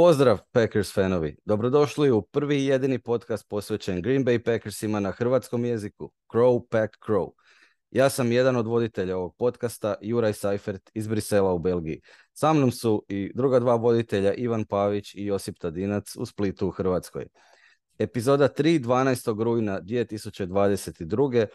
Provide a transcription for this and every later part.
Pozdrav Packers fanovi, dobrodošli u prvi i jedini podcast posvećen Green Bay Packersima na hrvatskom jeziku, Crow Pack Crow. Ja sam jedan od voditelja ovog podcasta, Juraj Seifert iz Brisela u Belgiji. Sa mnom su i druga dva voditelja, Ivan Pavić i Josip Tadinac u Splitu u Hrvatskoj. Epizoda 3, 12. rujna 2022.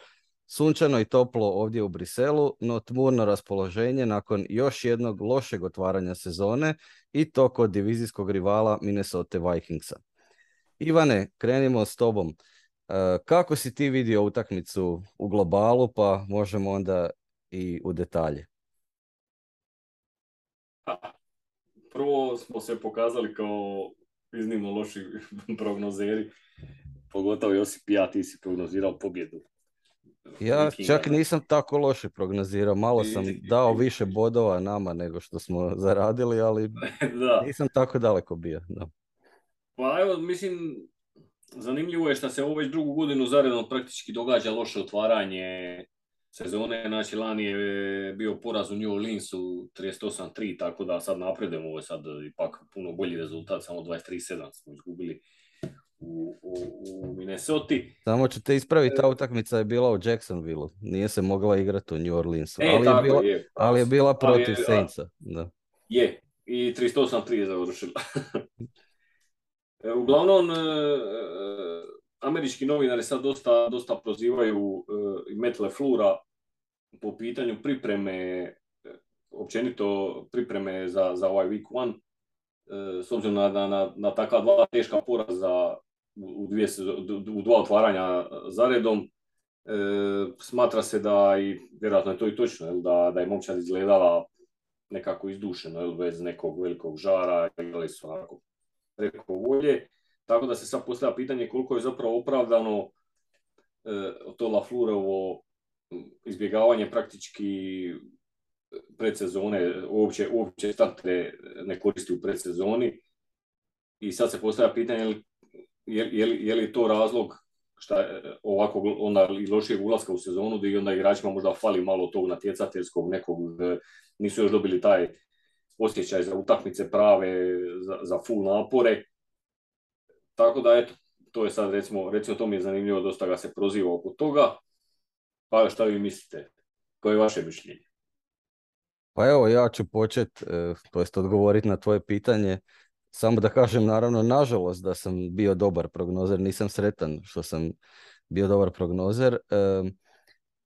Sunčano i toplo ovdje u Briselu, no tmurno raspoloženje nakon još jednog lošeg otvaranja sezone i to kod divizijskog rivala Minnesota Vikingsa. Ivane, krenimo s tobom. E, kako si ti vidio utakmicu u globalu, pa možemo onda i u detalje? Prvo smo se pokazali kao iznimno loši prognozeri, pogotovo Josip ja, ti si prognozirao pobjedu ja čak nisam tako loše prognozirao, malo sam dao više bodova nama nego što smo zaradili, ali da. nisam tako daleko bio. Da. Pa evo, mislim, zanimljivo je što se ovo već drugu godinu zaredno praktički događa loše otvaranje sezone. Znači, lani je bio poraz u New Orleansu 38-3, tako da sad napredujemo, ovo je sad ipak puno bolji rezultat, samo 23-7 smo izgubili u, u, u Minnesota. Samo ću te ispraviti, ta utakmica je bila u Jacksonville, nije se mogla igrati u New Orleansu, e, ali, je bila, je. ali je bila protiv Saintsa. Da. Je, i 308-3 je završila. E, uglavnom, e, e, američki novinari sad dosta, dosta prozivaju i Metle Flura po pitanju pripreme, općenito pripreme za, za ovaj week one, s obzirom na, na, na takva dva teška poraza u, dvije, u dva otvaranja za redom. E, smatra se da, i vjerojatno je to i točno, da, da je momčad izgledala nekako izdušeno, jel, bez nekog velikog žara, igrali su onako preko volje. Tako da se sad postavlja pitanje koliko je zapravo opravdano e, to Laflurovo izbjegavanje praktički predsezone, uopće, uopće startere ne koristi u predsezoni. I sad se postavlja pitanje je, je, je li to razlog šta ovako onda i lošijeg ulaska u sezonu i onda igračima možda fali malo tog natjecateljskog nekog, e, nisu još dobili taj osjećaj za utakmice prave, za, za full napore. Tako da eto, to je sad recimo, recimo to mi je zanimljivo, dosta ga se proziva oko toga. Pa šta vi mislite? Koje je vaše mišljenje? Pa evo, ja ću počet, e, to jest odgovoriti na tvoje pitanje. Samo da kažem, naravno, nažalost da sam bio dobar prognozer, nisam sretan što sam bio dobar prognozer.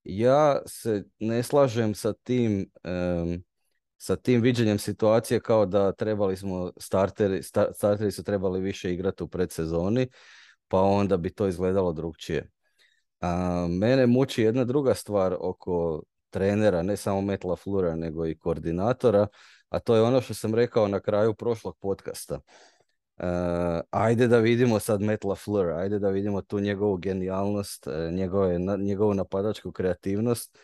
Ja se ne slažem sa tim, sa tim viđenjem situacije kao da trebali smo starteri, starteri su trebali više igrati u predsezoni, pa onda bi to izgledalo drugčije. A, mene muči jedna druga stvar oko trenera, ne samo Metla Flura, nego i koordinatora, a to je ono što sam rekao na kraju prošlog podcasta. Uh, ajde da vidimo sad Matt LaFleur, ajde da vidimo tu njegovu genijalnost, uh, njegove, njegovu napadačku kreativnost.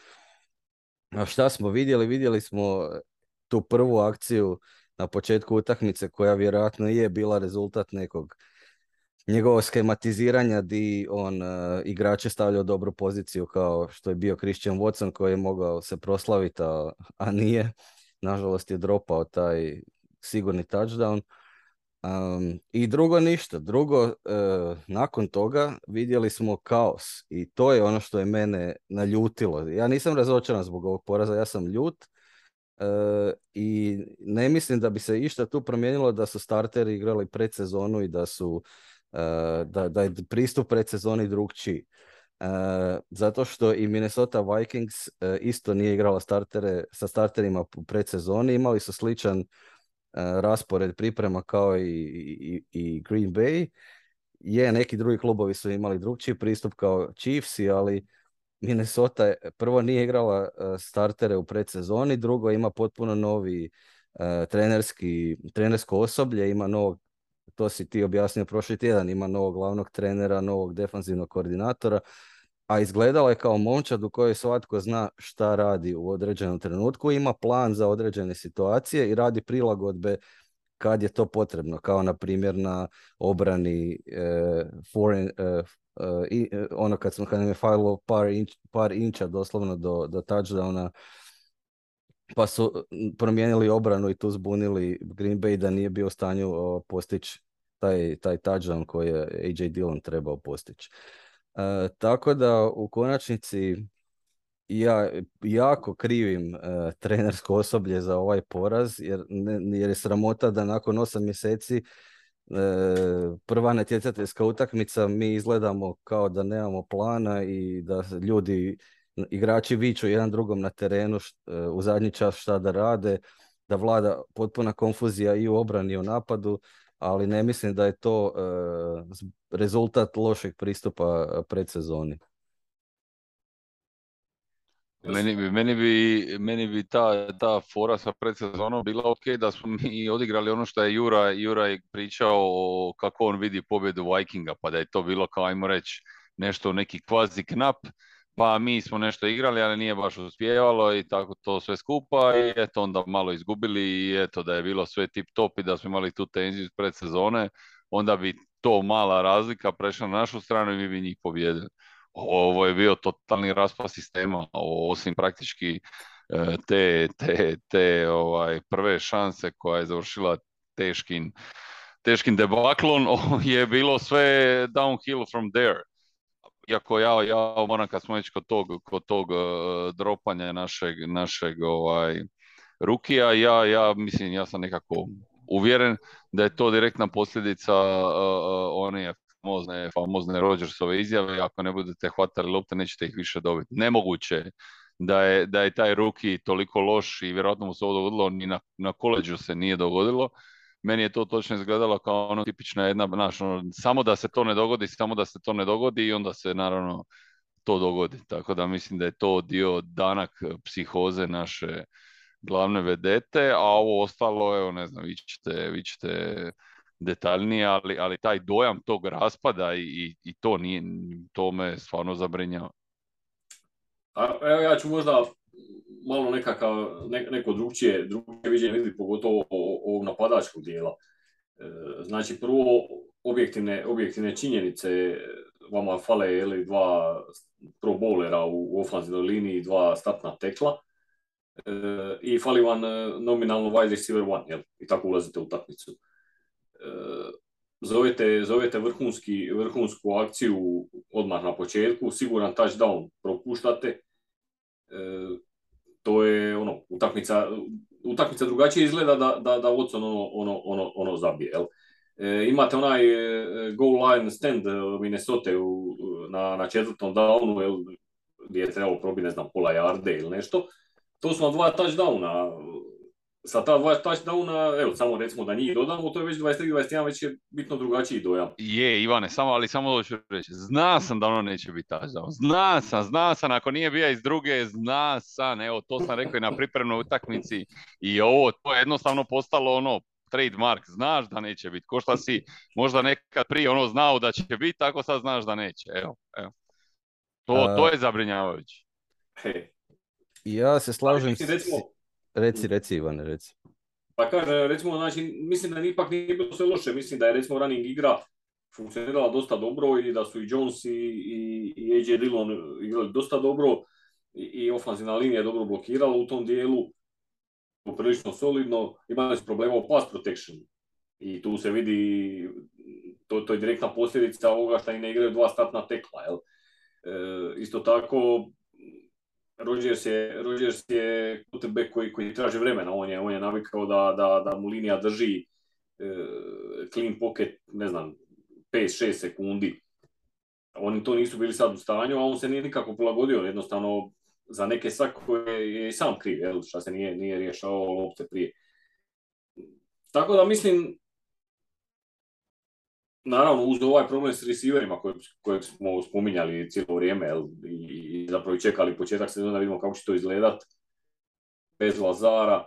A šta smo vidjeli? Vidjeli smo tu prvu akciju na početku utakmice koja vjerojatno je bila rezultat nekog njegovog schematiziranja di on uh, igrače stavlja u dobru poziciju kao što je bio Christian Watson koji je mogao se proslaviti, a, a nije nažalost je dropao taj sigurni touchdown. Um, I drugo ništa. Drugo, uh, nakon toga vidjeli smo kaos i to je ono što je mene naljutilo. Ja nisam razočaran zbog ovog poraza, ja sam ljut uh, i ne mislim da bi se išta tu promijenilo da su starteri igrali predsezonu i da su uh, da, da je pristup predsezoni drugčiji. Uh, zato što i Minnesota Vikings uh, isto nije igrala startere sa starterima u predsezoni, imali su sličan uh, raspored priprema kao i, i, i, Green Bay. Je, neki drugi klubovi su imali drugčiji pristup kao Chiefs, ali Minnesota prvo nije igrala startere u predsezoni, drugo ima potpuno novi trenerski, trenersko osoblje, ima novog to si ti objasnio prošli tjedan, ima novog glavnog trenera, novog defanzivnog koordinatora, a izgledala je kao momčad u kojoj svatko zna šta radi u određenom trenutku, ima plan za određene situacije i radi prilagodbe kad je to potrebno, kao na primjer na obrani e, foreign, e, e, ono kad, smo, kad je par, inč, par inča doslovno do, do touchdowna, pa su promijenili obranu i tu zbunili Green Bay da nije bio u stanju postići taj, taj touchdown koji je AJ Dillon trebao postići. E, tako da u konačnici ja jako krivim e, trenersko osoblje za ovaj poraz jer, jer je sramota da nakon osam mjeseci e, prva natjecateljska utakmica mi izgledamo kao da nemamo plana i da ljudi igrači viču jedan drugom na terenu e, u zadnji čas šta da rade, da vlada potpuna konfuzija i u obrani i u napadu, ali ne mislim da je to rezultat lošeg pristupa predsezoni. Meni bi, meni bi, meni bi ta, ta fora sa predsezonom bila ok da smo mi odigrali ono što je Jura, Jura pričao o kako on vidi pobjedu Vikinga, pa da je to bilo kao ajmo reći nešto neki kvazi knap, pa mi smo nešto igrali, ali nije baš uspjevalo i tako to sve skupa i eto onda malo izgubili i eto da je bilo sve tip top i da smo imali tu tenziju predsezone, onda bi to mala razlika prešla na našu stranu i mi bi njih pobjedili ovo je bio totalni raspad sistema, osim praktički e, te, te, te ovaj, prve šanse koja je završila teškim, teškim debaklom, je bilo sve downhill from there. Iako ja, ja moram kad smo već kod tog, kod tog uh, dropanja našeg, našeg ovaj, rukija, ja, ja mislim, ja sam nekako uvjeren da je to direktna posljedica uh, one famozne, famozne Rodgersove izjave, ako ne budete hvatali lopte, nećete ih više dobiti. Nemoguće da je, da je taj ruki toliko loš i vjerojatno mu se ovo dogodilo, ni na, na koleđu se nije dogodilo. Meni je to točno izgledalo kao ono tipična jedna, znaš, ono, samo da se to ne dogodi, samo da se to ne dogodi i onda se naravno to dogodi. Tako da mislim da je to dio danak psihoze naše glavne vedete, a ovo ostalo, evo ne znam, vi ćete, vi ćete detaljnije, ali, ali taj dojam tog raspada i, i to, nije, to me stvarno zabrinjava. A, evo ja ću možda malo nekakav, ne, neko drugčije, drugčije viđenje vidjeti, pogotovo ovog napadačkog dijela. E, znači, prvo, objektivne, objektivne činjenice, vama fale ili dva pro bowlera u, u ofanzivnoj liniji, dva statna tekla, e, i fali vam e, nominalno wide receiver one, jel? i tako ulazite u utakmicu. E, zovete, zovete vrhunski, vrhunsku akciju odmah na početku, siguran touchdown propuštate, e, to je ono, utakmica, utakmica drugačije izgleda da, da, da Watson ono, ono, ono, ono zabije. Jel? E, imate onaj goal line stand Minnesota u, na, na četvrtom downu, jel, gdje je trebalo probiti, ne znam, pola jarde ili nešto. To su vam dva touchdowna sa ta dva touchdowna, evo, samo recimo da njih dodamo, to je već 23-21, već je bitno drugačiji dojam. Je, Ivane, samo, ali samo ću reći, zna sam da ono neće biti touchdown, zna sam, zna sam, ako nije bija iz druge, zna sam, evo, to sam rekao i na pripremnoj utakmici. I ovo, to je jednostavno postalo ono, trademark, znaš da neće biti, ko šta si možda nekad prije ono znao da će biti, tako sad znaš da neće, evo, evo. To, to je zabrinjavajuće. Ja se slažem s... Recimo, Reci, reci Ivane, reci. Pa kaže, recimo, znači, mislim da ipak nije bilo sve loše. Mislim da je, recimo, running igra funkcionirala dosta dobro i da su i Jones i, i, i AJ Dillon igrali dosta dobro i, i ofanzivna linija je dobro blokirala u tom dijelu. Prilično solidno. Imali su problema u pass protection. I tu se vidi, to, to je direktna posljedica ovoga što i ne igraju dva statna tekla. Jel? E, isto tako, Rodgers je, Rodgers je quarterback koji, koji traži vremena, on je, on je navikao da, da, da mu linija drži e, clean pocket, ne znam, 5-6 sekundi. Oni to nisu bili sad u stanju, a on se nije nikako prilagodio, jednostavno za neke svako je i sam kriv, jel, šta se nije, nije rješao lopte prije. Tako da mislim, naravno uz ovaj problem s receiverima kojeg, kojeg smo spominjali cijelo vrijeme jel, i, i zapravo čekali početak sezona da vidimo kako će to izgledat bez Lazara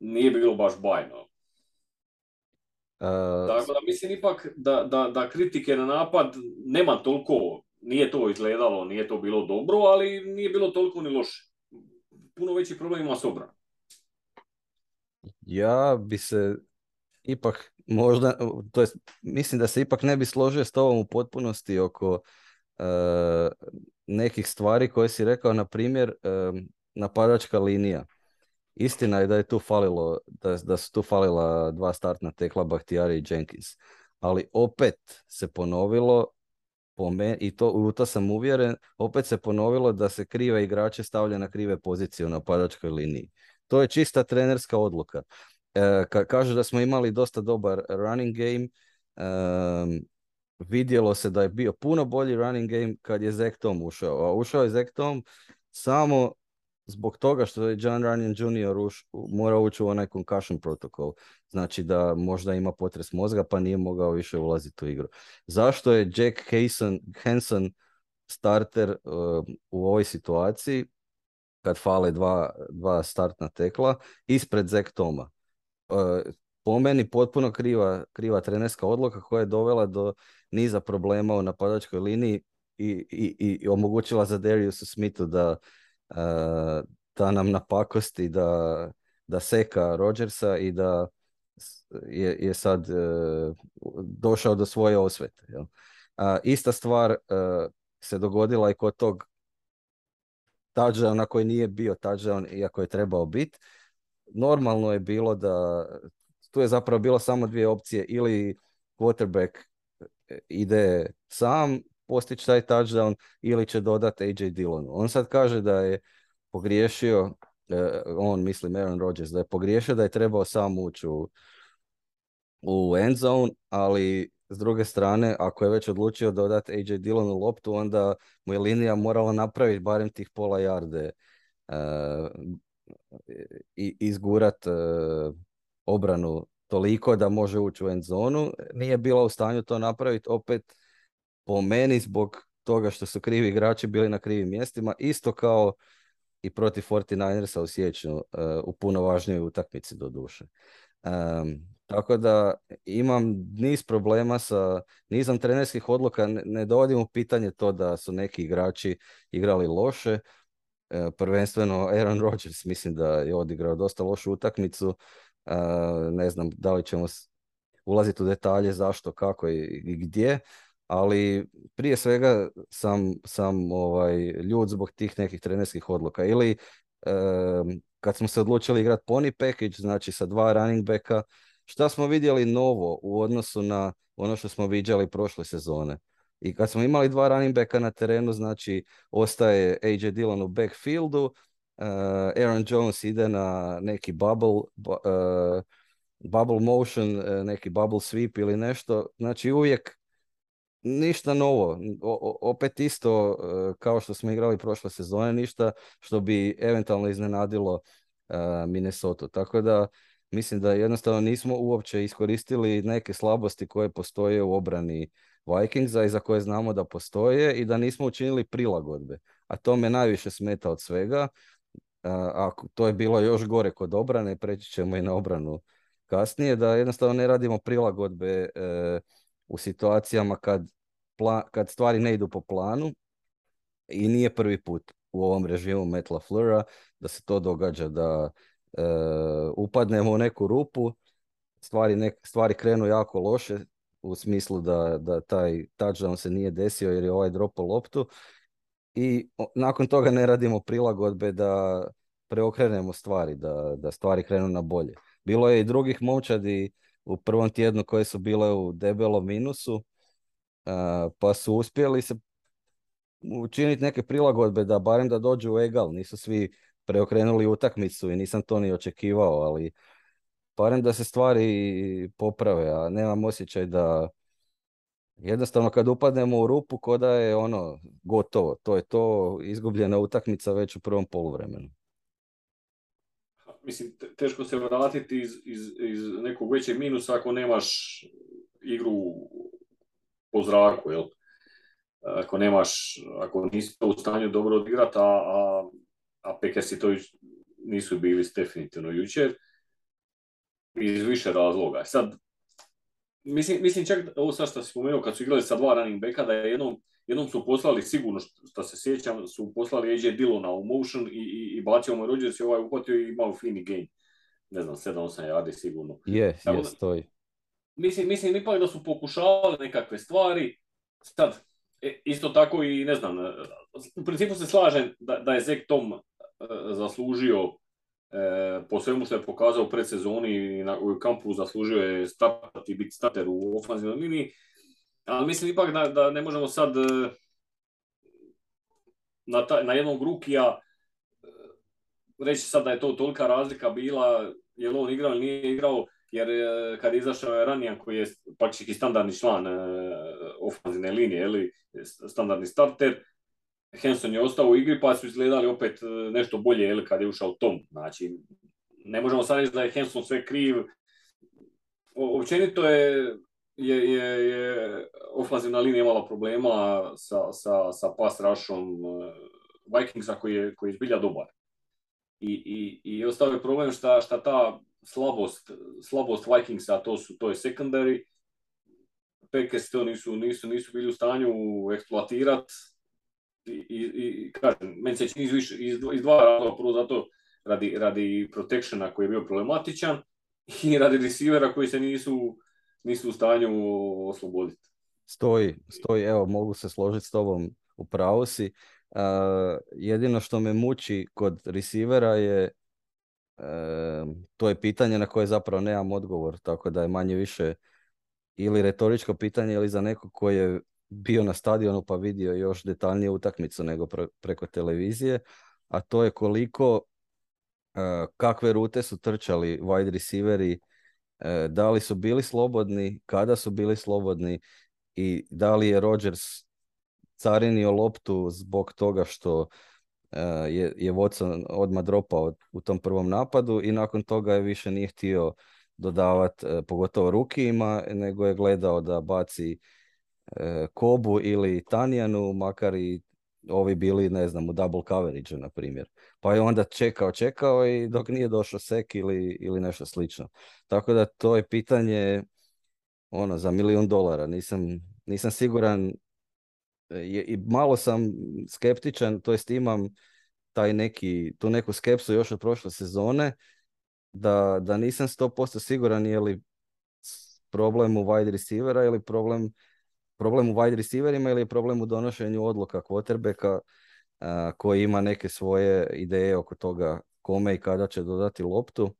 nije bilo baš bajno. Uh... Tako da mislim ipak da, da, da kritike na napad nema toliko, nije to izgledalo, nije to bilo dobro, ali nije bilo toliko ni loše. Puno veći problem ima s obranom. Ja bi se ipak možda, to jest, mislim da se ipak ne bi složio s tobom u potpunosti oko uh, nekih stvari koje si rekao, na primjer, napadačka linija. Istina je da je tu falilo, da, da su tu falila dva startna tekla Bahtijari i Jenkins. Ali opet se ponovilo po me, i to, u to sam uvjeren, opet se ponovilo da se krive igrače stavlja na krive pozicije u napadačkoj liniji. To je čista trenerska odluka. E, kaže da smo imali dosta dobar running game, vidjelo se da je bio puno bolji running game kad je Zek Tom ušao. A ušao je Zek Tom samo zbog toga što je John Runyon Jr. Uš, morao ući u onaj concussion protokol. Znači da možda ima potres mozga pa nije mogao više ulaziti u igru. Zašto je Jack Hanson, Hanson starter uh, u ovoj situaciji kad fale dva, dva startna tekla ispred Zek Toma? Uh, po meni potpuno kriva, kriva trenerska odluka koja je dovela do niza problema u napadačkoj liniji i, i, i omogućila za Dariusu Smithu da, da nam napakosti, da, da seka Rodgersa i da je, je sad e, došao do svoje osvete. Jel? ista stvar e, se dogodila i kod tog touchdowna koji nije bio touchdown iako je trebao biti. Normalno je bilo da tu je zapravo bilo samo dvije opcije ili quarterback ide sam postići taj touchdown ili će dodati AJ Dillonu. On sad kaže da je pogriješio, e, on mislim Aaron Rodgers, da je pogriješio da je trebao sam ući u, u end zone, ali s druge strane, ako je već odlučio dodati AJ Dillonu loptu, onda mu je linija morala napraviti barem tih pola jarde uh, i izgurat uh, obranu toliko da može ući u end zonu. Nije bila u stanju to napraviti opet po meni zbog toga što su krivi igrači bili na krivim mjestima, isto kao i protiv 49ersa u siječnju uh, u puno važnijoj utakmici do duše. Um, tako da imam niz problema sa nizom trenerskih odluka, ne, ne dovodim u pitanje to da su neki igrači igrali loše, uh, prvenstveno Aaron Rodgers mislim da je odigrao dosta lošu utakmicu, ne znam da li ćemo ulaziti u detalje zašto, kako i, gdje, ali prije svega sam, sam ovaj, ljud zbog tih nekih trenerskih odluka. Ili kad smo se odlučili igrati pony package, znači sa dva running backa, šta smo vidjeli novo u odnosu na ono što smo viđali prošle sezone. I kad smo imali dva running backa na terenu, znači ostaje AJ Dillon u backfieldu, Aaron Jones ide na neki bubble, uh, bubble motion, uh, neki bubble sweep ili nešto. Znači uvijek ništa novo. O, opet isto kao što smo igrali prošle sezone, ništa što bi eventualno iznenadilo Minnesota. Tako da mislim da jednostavno nismo uopće iskoristili neke slabosti koje postoje u obrani Vikingsa i za koje znamo da postoje i da nismo učinili prilagodbe. A to me najviše smeta od svega, a to je bilo još gore kod obrane, preći ćemo i na obranu kasnije, da jednostavno ne radimo prilagodbe e, u situacijama kad, kad stvari ne idu po planu i nije prvi put u ovom režimu Metla Flura da se to događa, da e, upadnemo u neku rupu, stvari, stvari krenu jako loše u smislu da, da taj touchdown se nije desio jer je ovaj dropo loptu i nakon toga ne radimo prilagodbe da preokrenemo stvari, da, da stvari krenu na bolje. Bilo je i drugih momčadi u prvom tjednu koje su bile u debelom minusu, pa su uspjeli se učiniti neke prilagodbe da barem da dođu u egal. Nisu svi preokrenuli utakmicu i nisam to ni očekivao, ali barem da se stvari poprave, a nemam osjećaj da jednostavno kad upadnemo u rupu ko da je ono gotovo. To je to izgubljena utakmica već u prvom poluvremenu. Mislim, teško se vratiti iz, iz, iz nekog većeg minusa ako nemaš igru po zraku, jel? Ako nemaš, ako nisi u stanju dobro odigrati, a, a, a Pekersi to nisu bili definitivno jučer, iz više razloga. Sad, Mislim, mislim čak ovo sad što si spomenuo kad su igrali sa dva running backa da je jednom, jednom su poslali sigurno što se sjećam su poslali AJ Dillona u motion i, i, i bacio mu Rodgers i ovaj uhvatio i imao fini gain. Ne znam, 7-8 yardi sigurno. Je, yes, je, stoji. Mislim, mislim ipak da su pokušavali nekakve stvari. Sad, e, isto tako i ne znam, u principu se slažem da, da je Zek Tom uh, zaslužio E, po svemu što je pokazao u predsezoni na, u kampu zaslužio je startati i biti starter u ofenzivnoj liniji. Ali mislim ipak da, da ne možemo sad e, na, ta, na jednog rukija e, reći sad da je to tolika razlika bila, je on igrao ili nije igrao, jer e, kad je izašao Ranijan koji je praktički standardni član ofenzivne linije, ili standardni starter, Henson je ostao u igri pa su izgledali opet nešto bolje ili kad je ušao Tom. Znači, ne možemo sad reći da je Henson sve kriv. Općenito je je, je, je ofenzivna linija imala problema sa, sa, sa pass rushom uh, Vikingsa koji je, koji je zbilja dobar. I, i, i ostao je problem šta, šta ta slabost, slabost Vikingsa, to, su, to je secondary, Packers to nisu, nisu, nisu bili u stanju eksploatirati i, i, kažem, meni se čini iz, iz, iz dva razloga, prvo zato radi, radi protectiona koji je bio problematičan i radi receivera koji se nisu nisu u stanju osloboditi. Stoji, stoji, evo mogu se složiti s tobom, u pravu si. jedino što me muči kod receivera je to je pitanje na koje zapravo nemam odgovor, tako da je manje više ili retoričko pitanje ili za neko koji je bio na stadionu pa vidio još detaljnije utakmicu nego preko televizije, a to je koliko kakve rute su trčali wide receiveri E, da li su bili slobodni, kada su bili slobodni i da li je Rodgers carinio loptu zbog toga što e, je, je Watson odmah dropao u tom prvom napadu i nakon toga je više nije htio dodavati, e, pogotovo rukijima, nego je gledao da baci Kobu ili Tanjanu, makar i ovi bili, ne znam, u double coverage, na primjer. Pa je onda čekao, čekao i dok nije došao sek ili, ili nešto slično. Tako da to je pitanje ono, za milijun dolara. Nisam, nisam siguran i malo sam skeptičan, to jest imam taj neki, tu neku skepsu još od prošle sezone, da, da nisam 100% siguran je li problem u wide receivera ili problem problem u wide receiverima ili je problem u donošenju odluka quarterbacka koji ima neke svoje ideje oko toga kome i kada će dodati loptu.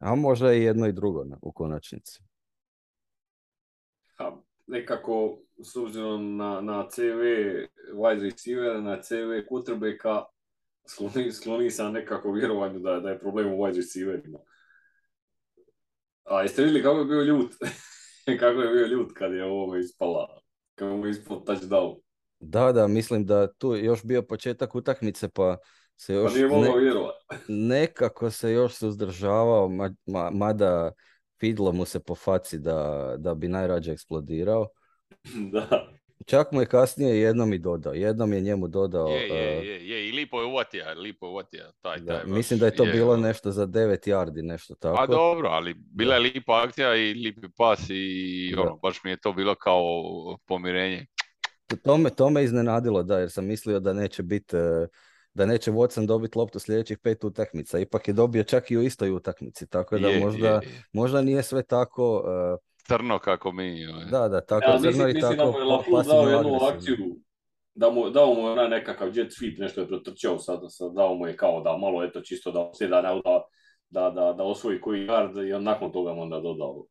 A možda i jedno i drugo u konačnici. Ha, nekako, s obzirom na, na CV wide receiver, na CV quarterbacka, skloni, skloni sam nekako vjerovanju da, da je problem u wide receiverima. A jeste vidjeli kako je bio ljut? kako je bio ljut kad je ovo ispala, kako mu ispao touchdown. Da, da, mislim da tu još bio početak utakmice pa se još... Pa nije mogao Nekako se još suzdržavao, ma, mada Fidlo mu se po faci da, da bi najrađe eksplodirao. da. Čak mu je kasnije jednom i dodao. Jednom je njemu dodao... Je, je, je, je. I lipo je uvatija, lipo je uvatija. Taj, da, mislim da je to bilo nešto za 9 yardi, nešto tako. Pa dobro, ali bila je lipa akcija i lipi pas i ono, baš mi je to bilo kao pomirenje. To me, to me iznenadilo, da, jer sam mislio da neće biti uh, da neće Watson dobiti loptu sljedećih pet utakmica. Ipak je dobio čak i u istoj utakmici, tako da je, možda, je, možda nije sve tako... Uh, crno kako mi. Ovaj. Da, da, tako ja, crno i tako da mu je dao jednu akciju, da mu, dao mu je nekakav jet sweep, nešto je protrčao sad, sad dao mu je kao da malo, eto, čisto da se da, da, da, da osvoji koji yard i on nakon toga mu onda dodao.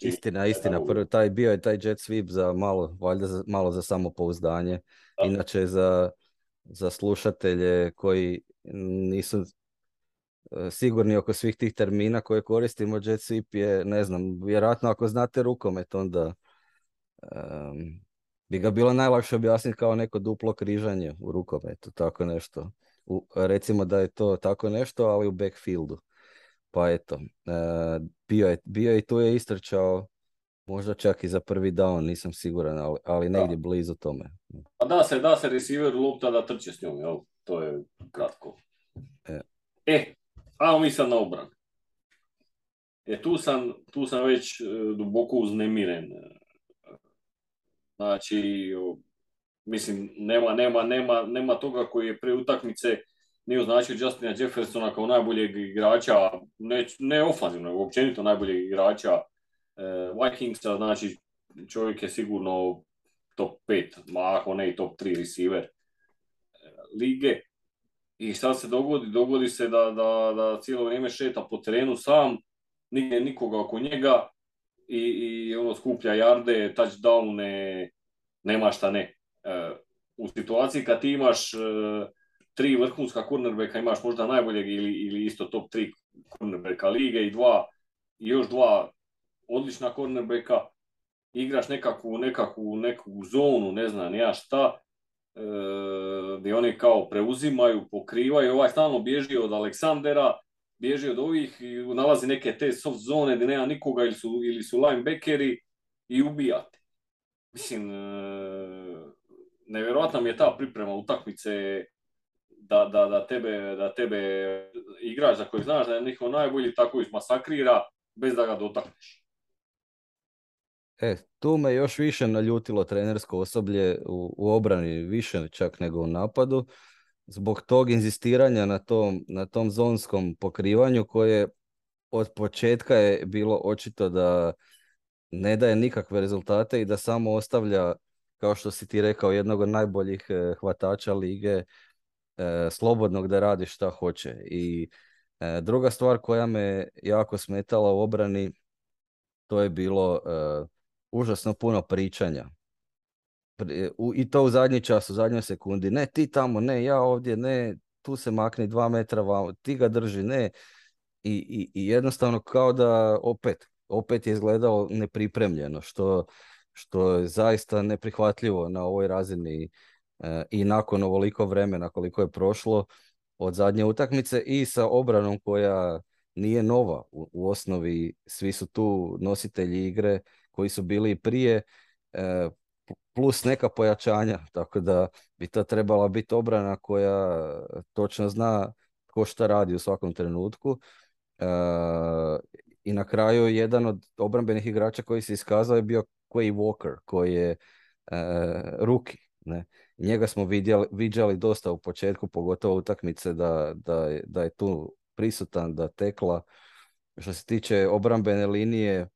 Istina, istina, prvo taj bio je taj jet sweep za malo, valjda za, malo za samopouzdanje, da. inače za, za slušatelje koji nisu E, sigurni oko svih tih termina koje koristimo, jet sweep je, ne znam, vjerojatno ako znate rukomet, onda um, bi ga bilo najlakše objasniti kao neko duplo križanje u rukometu, tako nešto. U, recimo da je to tako nešto, ali u backfieldu. Pa eto, uh, bio, je, bio je i tu je istrčao možda čak i za prvi down, nisam siguran, ali, ali negdje blizu tome. A da se, da se receiver lupta da trče s njom, jel? To je kratko. E, e Ajmo mi sad na obran. E, tu sam, tu sam već e, duboko uznemiren. Znači, mislim, nema, nema, nema, nema toga koji je pre utakmice nije označio Justina Jeffersona kao najboljeg igrača, ne, ne ofanzivno, nego općenito najboljeg igrača e, Vikingsa, znači čovjek je sigurno top 5, ma ako ne i top 3 receiver e, lige. I sad se dogodi, dogodi se da, da, da cijelo vrijeme šeta po terenu sam, nigdje nikoga oko njega i, i ono skuplja jarde, touchdowne, nema šta ne. E, u situaciji kad ti imaš e, tri vrhunska cornerbacka, imaš možda najboljeg ili, ili isto top tri cornerbacka lige i dva, još dva odlična cornerbacka, igraš nekakvu, nekakvu, neku zonu, ne znam ja šta, e, gdje oni kao preuzimaju, pokrivaju, ovaj stalno bježi od Aleksandera, bježi od ovih i nalazi neke te soft zone gdje nema nikoga ili su, ili su linebackeri i ubijate. Mislim, e, nevjerojatna mi je ta priprema utakmice da, da, da, tebe, da tebe igrač za koji znaš da je njihov najbolji tako masakrira bez da ga dotakneš. E, tu me još više naljutilo trenersko osoblje u, u obrani, više čak nego u napadu, zbog tog inzistiranja na tom, na tom zonskom pokrivanju koje od početka je bilo očito da ne daje nikakve rezultate i da samo ostavlja, kao što si ti rekao, jednog od najboljih e, hvatača lige, e, slobodnog da radi šta hoće. I e, druga stvar koja me jako smetala u obrani, to je bilo užasno puno pričanja. I to u zadnji čas, u zadnjoj sekundi. Ne, ti tamo, ne, ja ovdje, ne, tu se makni dva metra, ti ga drži, ne. I, i, i jednostavno kao da opet, opet je izgledao nepripremljeno, što, što je zaista neprihvatljivo na ovoj razini e, i nakon ovoliko vremena koliko je prošlo od zadnje utakmice i sa obranom koja nije nova. U, u osnovi svi su tu nositelji igre koji su bili prije, e, plus neka pojačanja, tako da bi to trebala biti obrana koja točno zna ko šta radi u svakom trenutku. E, I na kraju jedan od obrambenih igrača koji se iskazao je bio Quay Walker, koji je uh, ruki. Ne? Njega smo vidjeli, viđali dosta u početku, pogotovo utakmice da, da, da je tu prisutan, da tekla. Što se tiče obrambene linije,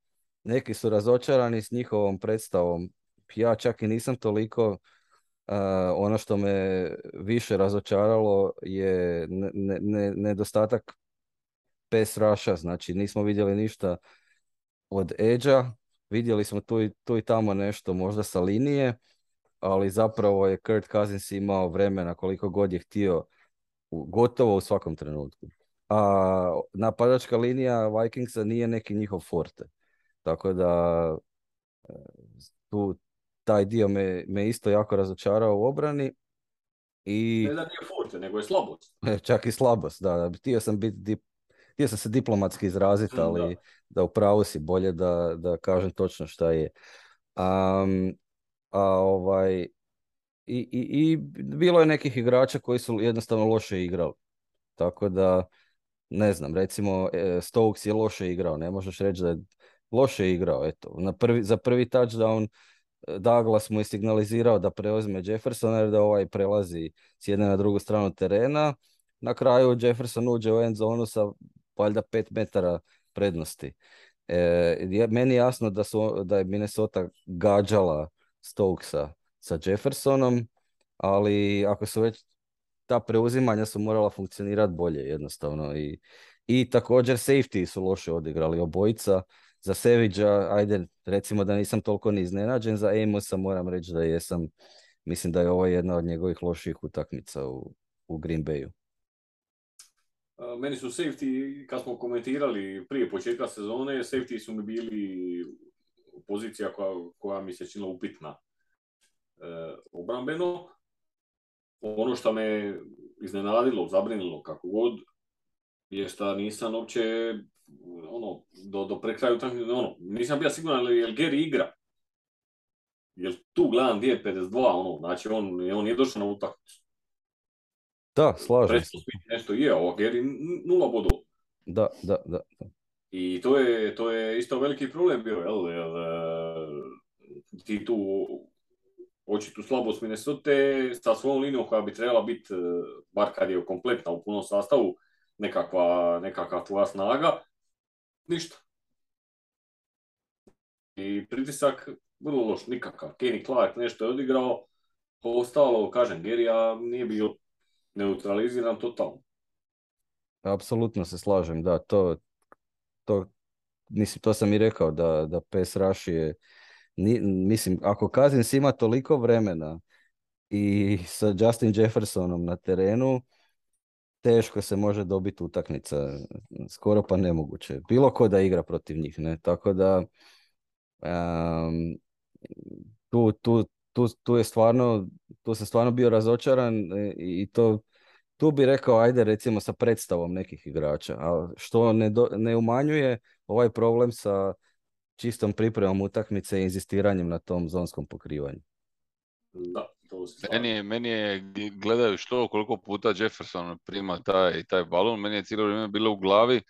neki su razočarani s njihovom predstavom. Ja čak i nisam toliko, uh, ono što me više razočaralo je ne, ne, nedostatak pes raša, znači nismo vidjeli ništa od Edža, vidjeli smo tu i, tu i tamo nešto možda sa linije, ali zapravo je Kurt Cousins imao vremena koliko god je htio gotovo u svakom trenutku. A napadačka linija Vikingsa nije neki njihov forte. Tako da e, tu taj dio me, me isto jako razočarao u obrani. I... Ne da nije forte, nego je slabost. Čak i slabost, da. Htio sam, biti dip... htio sam se diplomatski izraziti, mm, ali da, da u pravu si bolje da, da kažem točno šta je. Um, a ovaj, i, i, i bilo je nekih igrača koji su jednostavno loše igrali. Tako da, ne znam, recimo e, Stokes je loše igrao, ne možeš reći da je loše igrao. Eto. Na prvi, za prvi touchdown Douglas mu je signalizirao da preuzme Jeffersona jer da ovaj prelazi s jedne na drugu stranu terena. Na kraju Jefferson uđe u end zonu sa valjda pet metara prednosti. E, meni je jasno da, su, da je Minnesota gađala Stokesa sa Jeffersonom, ali ako su već ta preuzimanja su morala funkcionirati bolje jednostavno i, i također safety su loše odigrali obojica za Seviđa, ajde, recimo da nisam toliko ni iznenađen, za Amosa moram reći da jesam, mislim da je ovo jedna od njegovih loših utakmica u, u Green Bayu. Meni su safety, kad smo komentirali prije početka sezone, safety su mi bili pozicija koja, koja mi se činila upitna e, obrambeno. Ono što me iznenadilo, zabrinilo, kako god, je što nisam uopće ono, do, do prekraju ono, nisam bio siguran je li Gary igra. Jel tu gledam gdje je 52, ono, znači on, on nije došao na utakmicu. Da, slažem se. Nešto je, ovo Gary nula bodova. Da, da, da. I to je, to je isto veliki problem bio, jel, jel ti tu očitu slabost Minnesota sa svojom linijom koja bi trebala biti, bar kad je kompletna u punom sastavu, nekakva, nekakva tvoja snaga, ništa. I pritisak vrlo loš, nikakav. Kenny Clark nešto je odigrao, ostalo, kažem, Gerija nije bio neutraliziran totalno. Apsolutno se slažem, da, to, to, mislim, to sam i rekao, da, da PES Rush je, mislim, ako Kazins ima toliko vremena i sa Justin Jeffersonom na terenu, teško se može dobiti utakmica, skoro pa nemoguće. Bilo ko da igra protiv njih, ne? Tako da tu, tu, tu, tu je stvarno, tu sam stvarno bio razočaran e, i to tu bi rekao, ajde recimo sa predstavom nekih igrača, a što ne, ne umanjuje ovaj problem sa čistom pripremom utakmice i inzistiranjem na tom zonskom pokrivanju. Da, meni, je, meni je, gledaju što, koliko puta Jefferson prima taj, taj balon, meni je cijelo vrijeme bilo u glavi,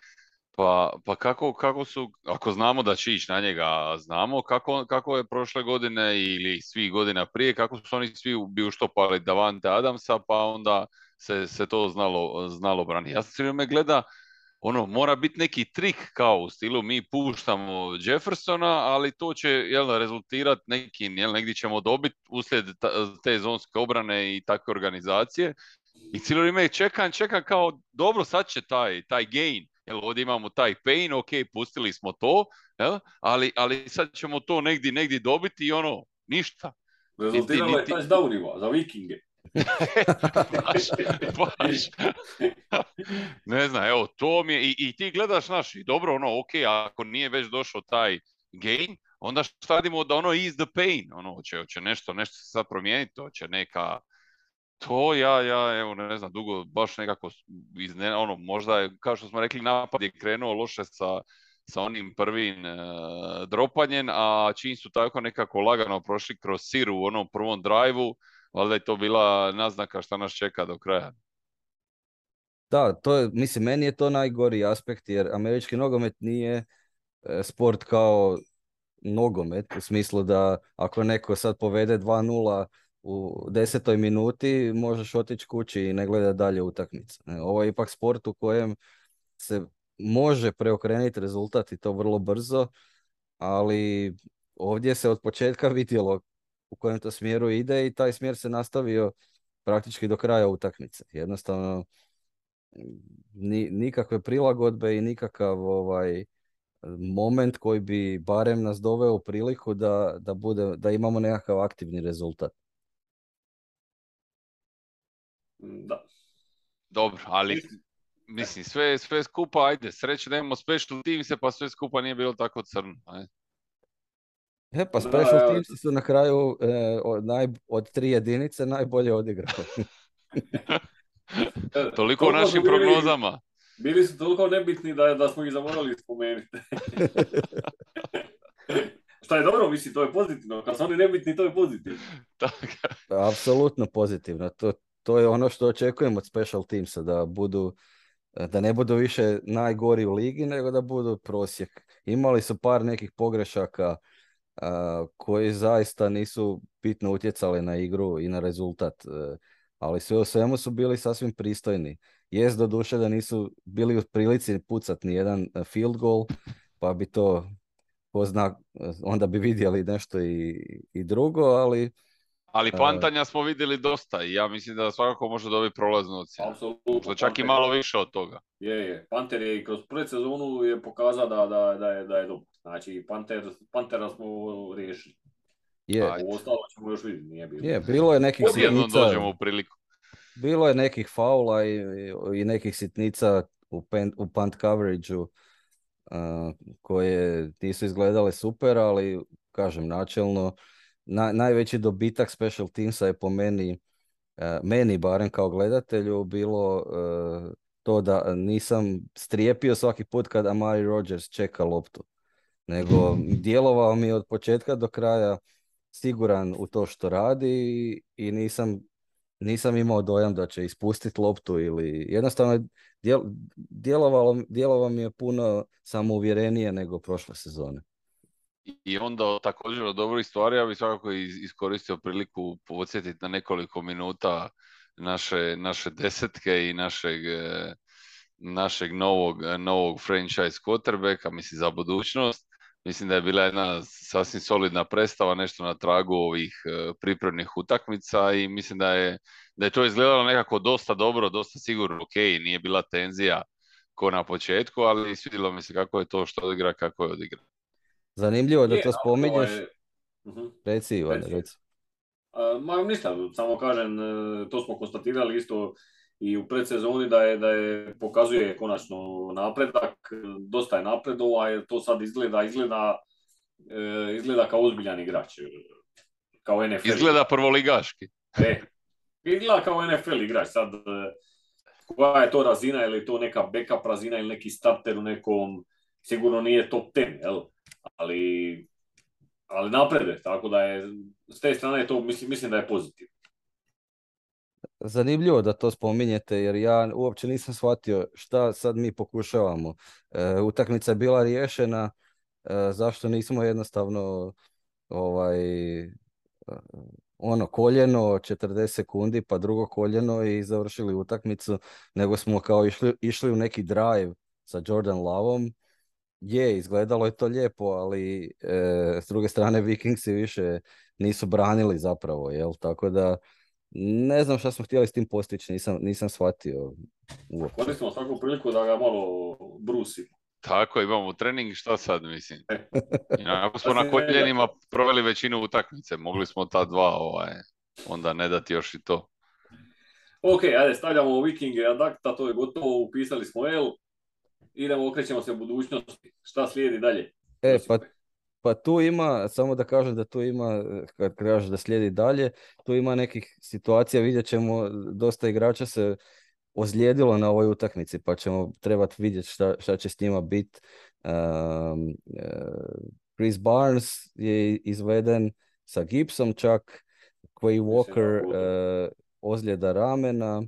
pa, pa kako, kako su, ako znamo da će ići na njega, znamo kako, kako je prošle godine ili svih godina prije, kako su oni svi bi uštopali Davante Adamsa, pa onda se, se to znalo, znalo brani. Ja sam me gleda, ono, mora biti neki trik kao u stilu mi puštamo Jeffersona, ali to će jel, rezultirati nekim, jel, negdje ćemo dobiti uslijed te zonske obrane i takve organizacije. I cijelo vrijeme čekam, čekam kao, dobro, sad će taj, taj gain, jel, ovdje imamo taj pain, ok, pustili smo to, jel, ali, ali sad ćemo to negdje, negdje dobiti i ono, ništa. Rezultiralo je touchdownima za vikinge. Ne znam, evo, to mi je, i, i ti gledaš naš, i dobro, ono, ok, ako nije već došao taj gain, onda što radimo da ono ease the pain, ono, hoće, hoće nešto, nešto se sad promijeniti, hoće neka, to ja, ja, evo, ne znam, dugo, baš nekako, izne, ono, možda je, kao što smo rekli, napad je krenuo loše sa, sa onim prvim e, dropanjem, a čim su tako nekako lagano prošli kroz siru u onom prvom drajvu, valjda je to bila naznaka šta nas čeka do kraja. Da, to je, mislim, meni je to najgori aspekt, jer američki nogomet nije e, sport kao nogomet, u smislu da ako neko sad povede 2-0 u desetoj minuti, možeš otići kući i ne gleda dalje utakmicu. E, ovo je ipak sport u kojem se može preokrenuti rezultat i to vrlo brzo, ali ovdje se od početka vidjelo u kojem to smjeru ide i taj smjer se nastavio praktički do kraja utakmice. Jednostavno ni, nikakve prilagodbe i nikakav ovaj moment koji bi barem nas doveo u priliku da, da, bude, da imamo nekakav aktivni rezultat. Da. Dobro, ali mislim, sve, sve skupa, ajde, sreće da imamo special team se, pa sve skupa nije bilo tako crno. Ajde. E pa special teams su na kraju e, od, naj, od tri jedinice najbolje odigrali. toliko o našim prognozama. Bili su toliko nebitni da, da smo ih zaboravili spomenuti. Šta je dobro, mislim, to je pozitivno. Kad su oni nebitni, to je pozitivno. Apsolutno pozitivno. To, to je ono što očekujem od special teamsa, da budu da ne budu više najgori u ligi, nego da budu prosjek. Imali su par nekih pogrešaka, koji zaista nisu bitno utjecali na igru i na rezultat. E, ali sve u svemu su bili sasvim pristojni. Jest do duše da nisu bili u prilici pucati ni jedan e, field goal, pa bi to pozna, onda bi vidjeli nešto i, i drugo, ali ali pantanja smo vidjeli dosta i ja mislim da svakako može dobiti prolaznu ocjenu. Apsolutno. Čak i malo više od toga. Je, je. Panter je i kroz predsezonu je pokazao da, da, da, je, da je dobro. Znači, Panter, Pantera smo riješili. Je. A ostalo ćemo još vidjeti, nije bilo. Je, bilo je nekih sitnica. dođemo u priliku. Bilo je nekih faula i, i nekih sitnica u, pen, u punt coverage-u uh, koje nisu izgledale super, ali kažem načelno na, najveći dobitak special teamsa je po meni, uh, meni barem kao gledatelju, bilo uh, to da nisam strijepio svaki put kad Amari Rodgers čeka loptu nego djelovao mi od početka do kraja siguran u to što radi i nisam, nisam imao dojam da će ispustiti loptu ili jednostavno djel, djelovalo, djelovalo mi je puno samouvjerenije nego prošle sezone. I onda također od dobrih stvari ja bih svakako iskoristio priliku podsjetiti na nekoliko minuta naše, naše desetke i našeg, našeg novog, novog franchise quarterbacka, mislim za budućnost Mislim da je bila jedna sasvim solidna predstava, nešto na tragu ovih e, pripremnih utakmica i mislim da je, da je to izgledalo nekako dosta dobro, dosta sigurno, ok, nije bila tenzija ko na početku, ali svidjelo mi se kako je to što odigra, kako je odigra. Zanimljivo da to spominješ. Mhm. Reci, Ivane, reci. Ma ništa, samo kažem, e, to smo konstatirali isto i u predsezoni da je, da je pokazuje konačno napredak, dosta je napredova, a to sad izgleda, izgleda, e, izgleda kao ozbiljan igrač. Kao NFL. Izgleda prvoligaški. E, izgleda kao NFL igrač. Sad, e, koja je to razina, ili je to neka backup razina ili neki starter u nekom, sigurno nije top 10, jel? Ali, ali napreduje, tako da je, s te strane to mislim, mislim da je pozitivno zanimljivo da to spominjete jer ja uopće nisam shvatio šta sad mi pokušavamo. E, utakmica je bila riješena, e, zašto nismo jednostavno ovaj ono koljeno 40 sekundi pa drugo koljeno i završili utakmicu, nego smo kao išli, išli u neki drive sa Jordan Lavom. Je, izgledalo je to lijepo, ali e, s druge strane Vikingsi više nisu branili zapravo, jel? Tako da ne znam šta smo htjeli s tim postići, nisam, nisam shvatio. Koristimo svaku priliku da ga malo brusimo. Tako, imamo trening, šta sad mislim? E. Ako smo na koljenima proveli većinu utakmice, mogli smo ta dva ovaj, onda ne dati još i to. Ok, ajde, stavljamo Vikinge Adakta, to je gotovo, upisali smo L. Idemo, okrećemo se u budućnosti. Šta slijedi dalje? E, pa pa tu ima, samo da kažem da tu ima, kad kažeš da slijedi dalje, tu ima nekih situacija, vidjet ćemo, dosta igrača se ozlijedilo na ovoj utakmici, pa ćemo trebati vidjeti šta, šta će s njima biti. Um, Chris Barnes je izveden sa Gibsom čak, Quay Walker uh, ozljeda ramena,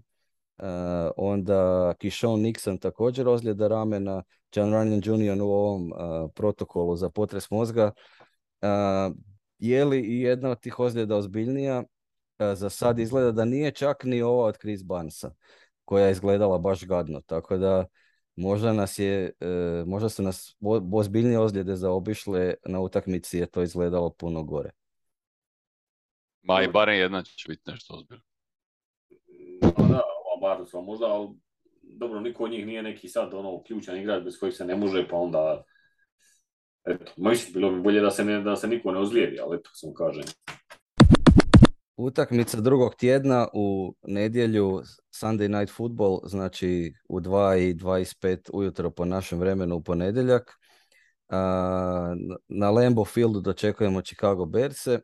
onda Kishon Nixon također ozljeda ramena, John Runyon Jr. u ovom uh, protokolu za potres mozga. Uh, je li i jedna od tih ozljeda ozbiljnija? Za sad izgleda da nije čak ni ova od Chris Barnesa, koja je izgledala baš gadno. Tako da možda nas je, možda su nas ozbiljnije ozljede zaobišle na utakmici je to izgledalo puno gore. Ma i barem jedna će biti nešto ozbiljno. Barnesa možda, ali dobro, niko od njih nije neki sad ono ključan igrač bez kojih se ne može, pa onda eto, mislim, bilo bi bolje da se, ne, da se niko ne ozlijedi, ali eto, sam kažem. Utakmica drugog tjedna u nedjelju Sunday Night Football, znači u 2.25 ujutro po našem vremenu u ponedjeljak. Na Lambo Fieldu dočekujemo Chicago Bearse.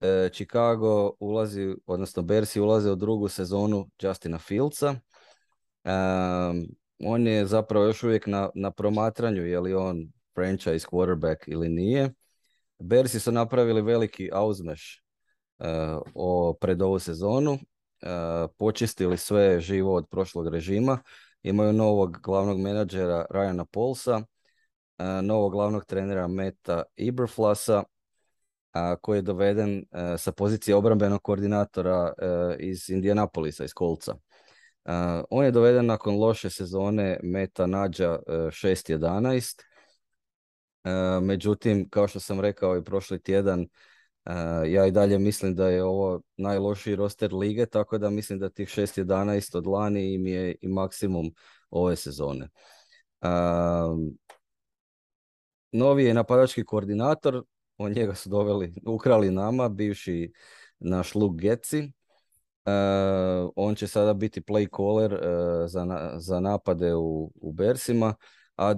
E, Chicago ulazi, odnosno Bersi ulaze u drugu sezonu Justina Fieldsa. on je zapravo još uvijek na, na promatranju je li on franchise quarterback ili nije. Bersi su napravili veliki auzmeš uh, o, pred ovu sezonu. Uh, počistili sve živo od prošlog režima. Imaju novog glavnog menadžera Ryana Polsa, novog glavnog trenera Meta Iberflasa a, koji je doveden e, sa pozicije obrambenog koordinatora e, iz Indianapolisa, iz Kolca. on je doveden nakon loše sezone Meta Nađa 6-11. E, međutim, kao što sam rekao i prošli tjedan, ja i dalje mislim da je ovo najlošiji roster lige, tako da mislim da tih 6-11 od lani im je i maksimum ove sezone. Novi je napadački koordinator, on njega su doveli, ukrali nama, bivši naš Luke Getzi. Uh, on će sada biti play caller uh, za, za napade u, u Bersima, a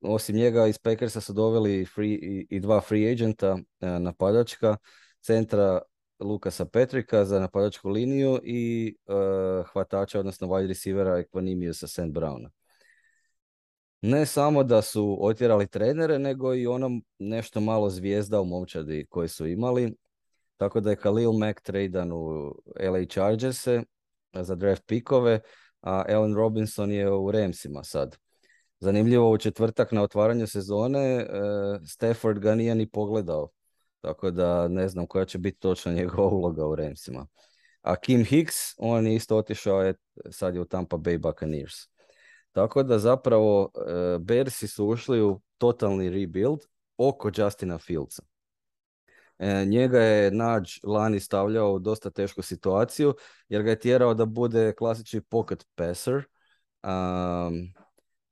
osim njega iz Packersa su doveli free, i, i dva free agenta uh, napadačka, centra Lukasa Petrika za napadačku liniju i hvatača, odnosno wide receivera Equanimiusa St. Browna ne samo da su otjerali trenere, nego i ono nešto malo zvijezda u momčadi koji su imali. Tako da je Khalil Mack tradan u LA chargers za draft pikove, a Allen Robinson je u Ramsima sad. Zanimljivo, u četvrtak na otvaranju sezone uh, Stafford ga nije ni pogledao. Tako da ne znam koja će biti točno njegova uloga u Ramsima. A Kim Hicks, on je isto otišao, je, sad je u Tampa Bay Buccaneers. Tako da zapravo e, Bersi su ušli u totalni rebuild oko Justina Fieldsa. E, njega je Nađ lani stavljao u dosta tešku situaciju jer ga je tjerao da bude klasični pocket passer.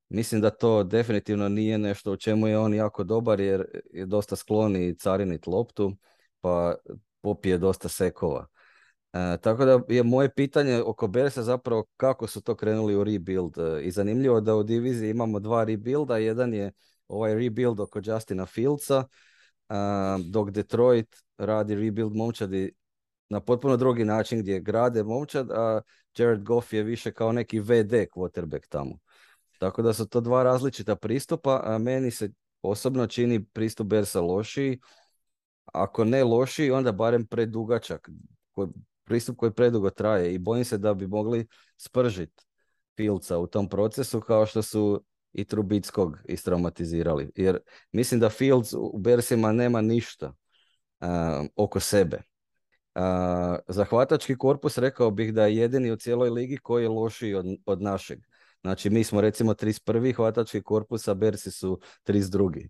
mislim da to definitivno nije nešto u čemu je on jako dobar jer je dosta skloni carinit loptu pa popije dosta sekova. E, tako da je moje pitanje oko Bersa zapravo kako su to krenuli u rebuild. E, I zanimljivo da u diviziji imamo dva rebuilda. Jedan je ovaj rebuild oko Justina Fieldsa, dok Detroit radi rebuild momčadi na potpuno drugi način gdje grade momčad, a Jared Goff je više kao neki VD quarterback tamo. Tako da su to dva različita pristupa, a meni se osobno čini pristup Bersa lošiji, ako ne lošiji, onda barem predugačak, pristup koji predugo traje i bojim se da bi mogli spržiti Fieldsa u tom procesu kao što su i Trubickog istraumatizirali. Jer mislim da Fields u Bersima nema ništa oko sebe. Uh, zahvatački korpus rekao bih da je jedini u cijeloj ligi koji je lošiji od, od našeg. Znači mi smo recimo 31. hvatački korpus, a Bersi su 32.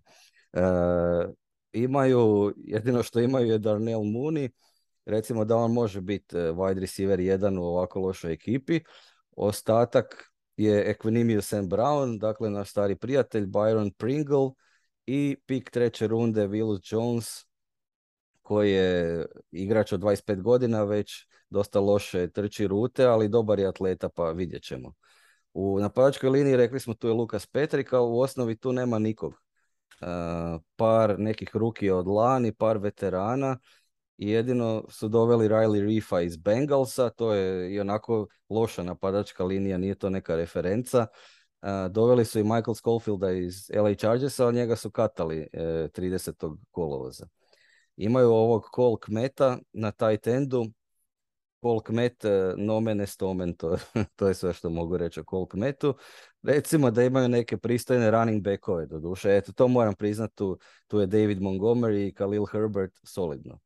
Uh, imaju, jedino što imaju je Darnell Mooney, recimo da on može biti e, wide receiver jedan u ovako lošoj ekipi. Ostatak je Equinemius Sam Brown, dakle naš stari prijatelj Byron Pringle i pik treće runde Willus Jones koji je igrač od 25 godina već dosta loše trči rute, ali dobar je atleta pa vidjet ćemo. U napadačkoj liniji rekli smo tu je Lukas Petrika, u osnovi tu nema nikog. Uh, par nekih ruki od lani, par veterana i jedino su doveli Riley Reefa iz Bengalsa, to je i onako loša napadačka linija, nije to neka referenca. doveli su i Michael Schofielda iz LA Chargersa, ali njega su katali e, 30. kolovoza. Imaju ovog Cole Kmeta na tight endu. Cole Kmet, e, nomen est omen, to, je sve što mogu reći o Cole Kmetu. Recimo da imaju neke pristojne running backove, do duše. Eto, to moram priznati, tu je David Montgomery i Khalil Herbert solidno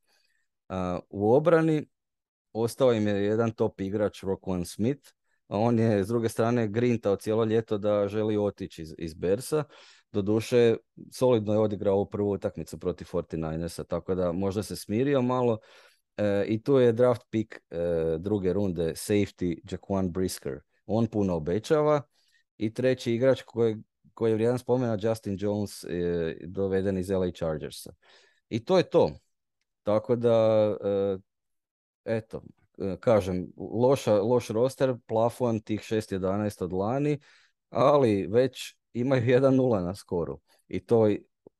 u obrani ostao im je jedan top igrač Rockwan Smith. On je s druge strane grintao cijelo ljeto da želi otići iz, iz Bersa. Doduše, solidno je odigrao ovu prvu utakmicu protiv 49ersa, tako da možda se smirio malo. E, I tu je draft pick e, druge runde, safety Jaquan Brisker. On puno obećava. I treći igrač koji, koji je vrijedan spomena, Justin Jones, e, doveden iz LA Chargersa. I to je to. Tako da, e, eto, kažem, loša, loš roster, plafon tih 6-11 od lani, ali već imaju 1-0 na skoru. I to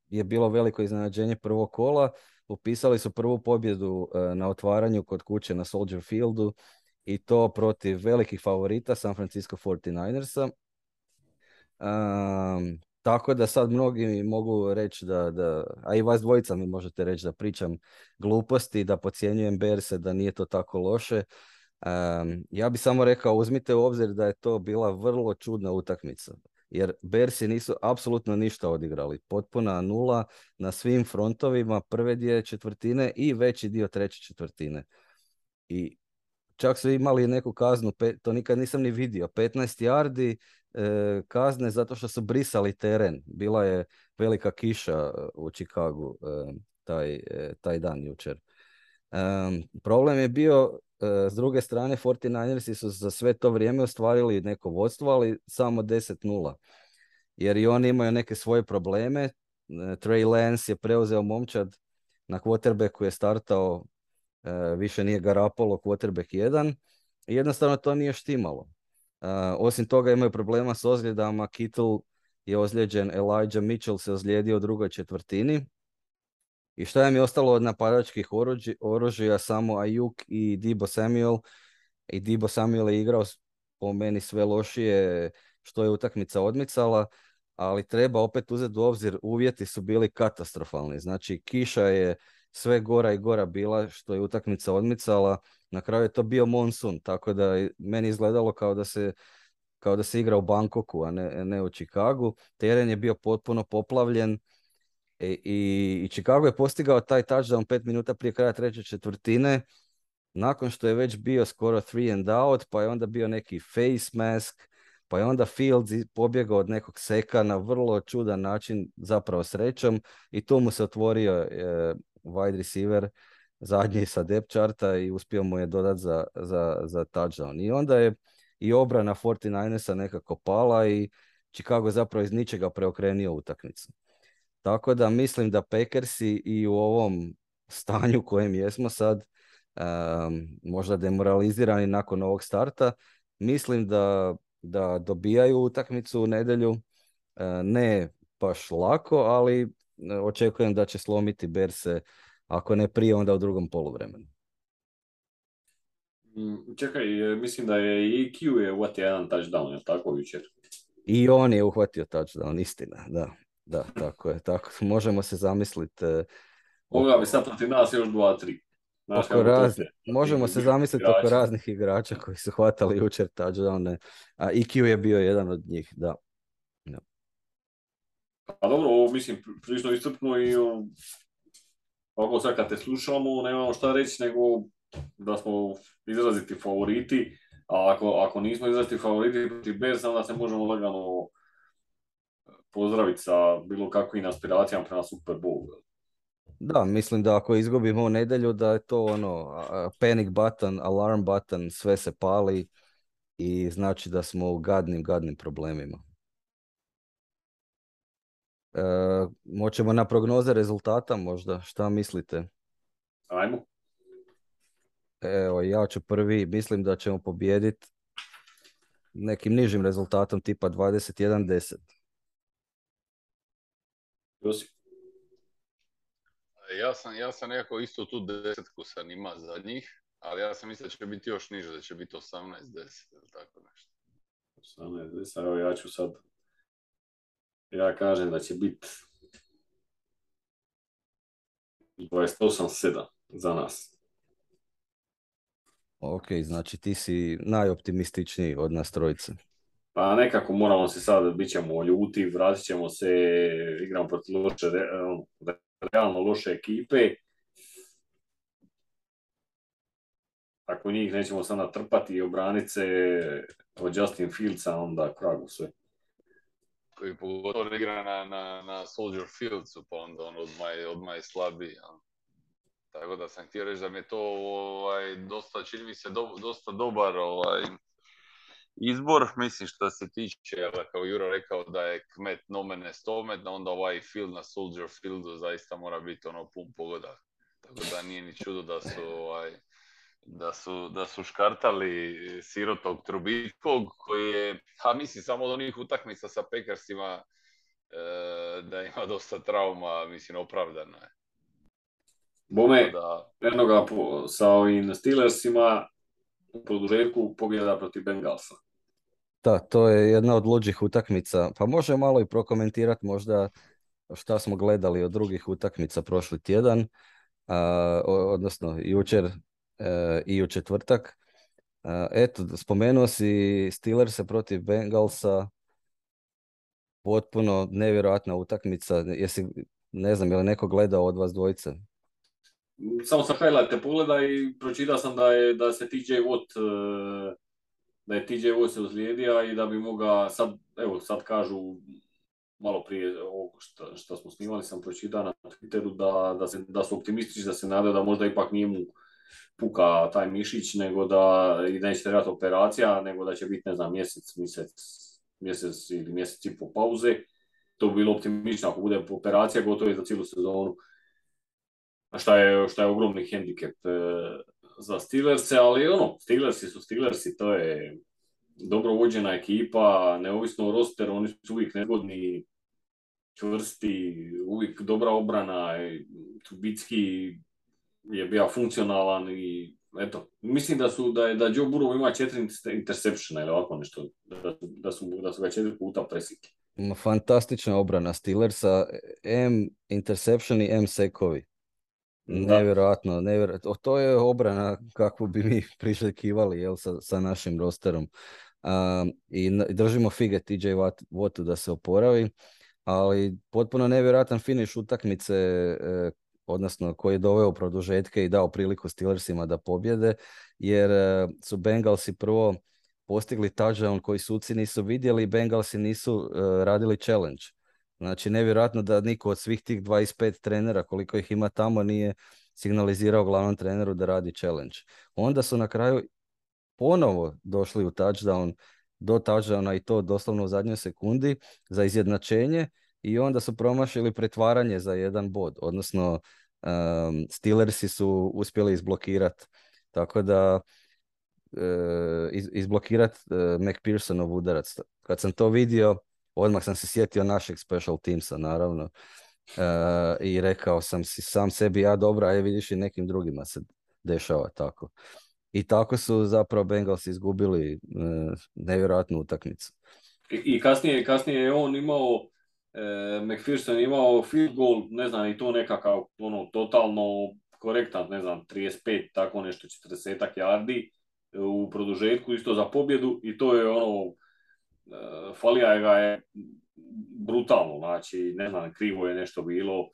je bilo veliko iznenađenje prvog kola. Upisali su prvu pobjedu e, na otvaranju kod kuće na Soldier Fieldu i to protiv velikih favorita San Francisco 49ersa. Um, tako da sad mnogi mogu reći da, da, a i vas dvojica mi možete reći da pričam gluposti, da podcjenjujem Berse, da nije to tako loše. ja bi samo rekao, uzmite u obzir da je to bila vrlo čudna utakmica. Jer Bersi nisu apsolutno ništa odigrali. Potpuna nula na svim frontovima prve dvije četvrtine i veći dio treće četvrtine. I čak su imali neku kaznu, to nikad nisam ni vidio, 15 yardi, e, kazne zato što su brisali teren. Bila je velika kiša e, u Čikagu e, taj, e, taj dan jučer. problem je bio, s druge strane, 49ersi su za sve to vrijeme ostvarili neko vodstvo, ali samo 10-0. Jer i oni imaju neke svoje probleme. Trey Lance je preuzeo momčad na quarterbacku je startao više nije Garapolo quarterback 1 i jednostavno to nije štimalo osim toga imaju problema s ozljedama. Kittle je ozlijeđen, Elijah Mitchell se ozlijedio u drugoj četvrtini. I šta je mi ostalo od napadačkih oružja? Samo Ayuk i Dibo Samuel. I Dibo Samuel je igrao po meni sve lošije što je utakmica odmicala, ali treba opet uzeti u obzir, uvjeti su bili katastrofalni. Znači, kiša je sve gora i gora bila što je utakmica odmicala na kraju je to bio monsun, tako da meni izgledalo kao da se kao da se igra u Bangkoku, a ne, ne u Chicagu. Teren je bio potpuno poplavljen i, i, Chicago je postigao taj touchdown pet minuta prije kraja treće četvrtine, nakon što je već bio skoro three and out, pa je onda bio neki face mask, Pa je onda Fields pobjegao od nekog seka na vrlo čudan način, zapravo srećom, i tu mu se otvorio e, wide receiver zadnji sa depth charta i uspio mu je dodati za, za, za touchdown. I onda je i obrana 49ersa nekako pala i Chicago zapravo iz ničega preokrenio utakmicu. Tako da mislim da Packersi i u ovom stanju kojem jesmo sad, možda demoralizirani nakon ovog starta, mislim da, da dobijaju utakmicu u nedjelju, e, ne baš lako, ali e, očekujem da će slomiti Berse, ako ne prije, onda u drugom poluvremenu. Mm, čekaj, e, mislim da je i Q je uvatio jedan touchdown, je tako jučer? I on je uhvatio touchdown, istina, da. Da, tako je. Tako. Možemo se zamisliti... Moga bi sad protiv nas još dva, tri. možemo se zamisliti oko raznih igrača koji su hvatali jučer touchdowne, a IQ je bio jedan od njih, da. da. Pa dobro, ovo mislim prilično iscrpno i ovako sad kad te slušamo, nemamo šta reći nego da smo izraziti favoriti, a ako, ako nismo izraziti favoriti protiv bez, onda se možemo lagano pozdraviti sa bilo kakvim aspiracijama prema Super Bowl. Da, mislim da ako izgubimo u nedjelju da je to ono panic button, alarm button, sve se pali i znači da smo u gadnim, gadnim problemima. E, moćemo na prognoze rezultata možda, šta mislite? Ajmo. Evo, ja ću prvi, mislim da ćemo pobijediti nekim nižim rezultatom tipa 21-10. Josip? Ja sam, ja sam nekako isto tu desetku sam ima za njih, ali ja sam mislio da će biti još niže, da će biti 18-10 ili tako nešto. 18-10, evo ja ću sad, ja kažem da će biti 28-7 za nas. Ok, znači ti si najoptimističniji od nas trojice. Pa nekako moramo se sad, bit ćemo ljuti, vratit ćemo se, igramo protiv loše, ono, realno loše ekipe. Ako njih nećemo sad natrpati i obraniti se od Justin Fieldsa, onda kragu sve. Koji pogotovo igra na, na, na Soldier Fieldsu, pa onda on odmah je, odmah je slabiji. Tako da sam htio reći da mi je to ovaj, dosta, čini mi se do, dosta dobar ovaj, izbor, mislim što se tiče, kao Juro rekao da je kmet nomene stomet, onda ovaj field na Soldier Fieldu zaista mora biti ono pun pogoda. Tako da nije ni čudo da su, ovaj, da su, da su škartali sirotog Trubitkog koji je, ha mislim samo od onih utakmica sa Pekarsima e, da ima dosta trauma, mislim opravdana je. Bome, da... jednoga sa ovim Steelersima u produžetku pobjeda protiv Bengalsa. Da, to je jedna od luđih utakmica. Pa može malo i prokomentirati možda šta smo gledali od drugih utakmica prošli tjedan, a, odnosno jučer i u četvrtak. eto, spomenuo si Steelers protiv Bengalsa, potpuno nevjerojatna utakmica. Jesi, ne znam, je li neko gledao od vas dvojice? Samo sam highlighte pogleda i pročitao sam da, je, da se TJ Watt e, da je TJ Watt se ozlijedio i da bi mogao, sad, evo sad kažu malo prije ovog što, što smo snimali sam pročitao na Twitteru da, da, se, da su optimistični da se nadaju da možda ipak nije mu puka taj mišić, nego da i neće trebati operacija, nego da će biti, ne znam, mjesec, mjesec, mjesec ili mjesec i po pauze. To bi bilo optimistično ako bude operacija, gotovo je za cijelu sezonu. Šta je, šta je ogromni hendikep e, za Steelers, ali ono, Steelersi su Steelersi, to je dobro vođena ekipa, neovisno o rosteru, oni su uvijek nezgodni, čvrsti, uvijek dobra obrana, Trubicki je bio funkcionalan i eto, mislim da su da je da Joe Burrow ima četiri interseptiona ili ovako nešto, da, da, su, da su ga četiri puta presiki. Fantastična obrana Steelersa, M interception i M sekovi. Nevjerojatno, nevjerojatno. To je obrana kakvu bi mi priželjkivali jel, sa, sa našim rosterom. I držimo fige TJ Wattu da se oporavi, ali potpuno nevjerojatan finiš utakmice, e, odnosno koji je doveo produžetke i dao priliku Steelersima da pobjede, jer e, su Bengalsi prvo postigli touchdown koji suci nisu vidjeli i Bengalsi nisu e, radili challenge. Znači, nevjerojatno da niko od svih tih 25 trenera, koliko ih ima tamo, nije signalizirao glavnom treneru da radi challenge. Onda su na kraju ponovo došli u touchdown, do touchdowna i to doslovno u zadnjoj sekundi za izjednačenje i onda su promašili pretvaranje za jedan bod, odnosno um, Steelersi su uspjeli izblokirati. Tako da uh, iz, izblokirati uh, McPhersonov udarac. Kad sam to vidio, odmah sam se sjetio našeg special teamsa, naravno. Uh, I rekao sam si sam sebi, ja dobro, a je vidiš i nekim drugima se dešava tako. I tako su zapravo Bengals izgubili nevjerojatnu utakmicu. I, I kasnije, kasnije je on imao e, McPherson imao field goal, ne znam, i to nekakav ono, totalno korektan, ne znam, 35, tako nešto, 40 yardi u produžetku, isto za pobjedu i to je ono, e, falija ga je brutalno, znači, ne znam, krivo je nešto bilo,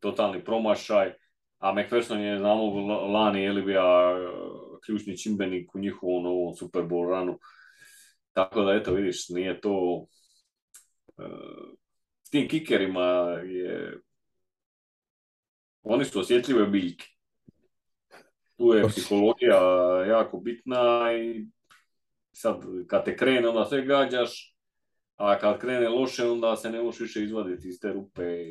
totalni promašaj, a McPherson je, znamo, lani je bio ključni čimbenik u njihovom novom Super Bowl ranu. Tako da, eto, vidiš, nije to... E, tim kikerima je... Oni su osjetljive biljke. Tu je psihologija jako bitna i sad kad te krene onda sve gađaš, a kad krene loše onda se ne možeš više izvaditi iz te rupe.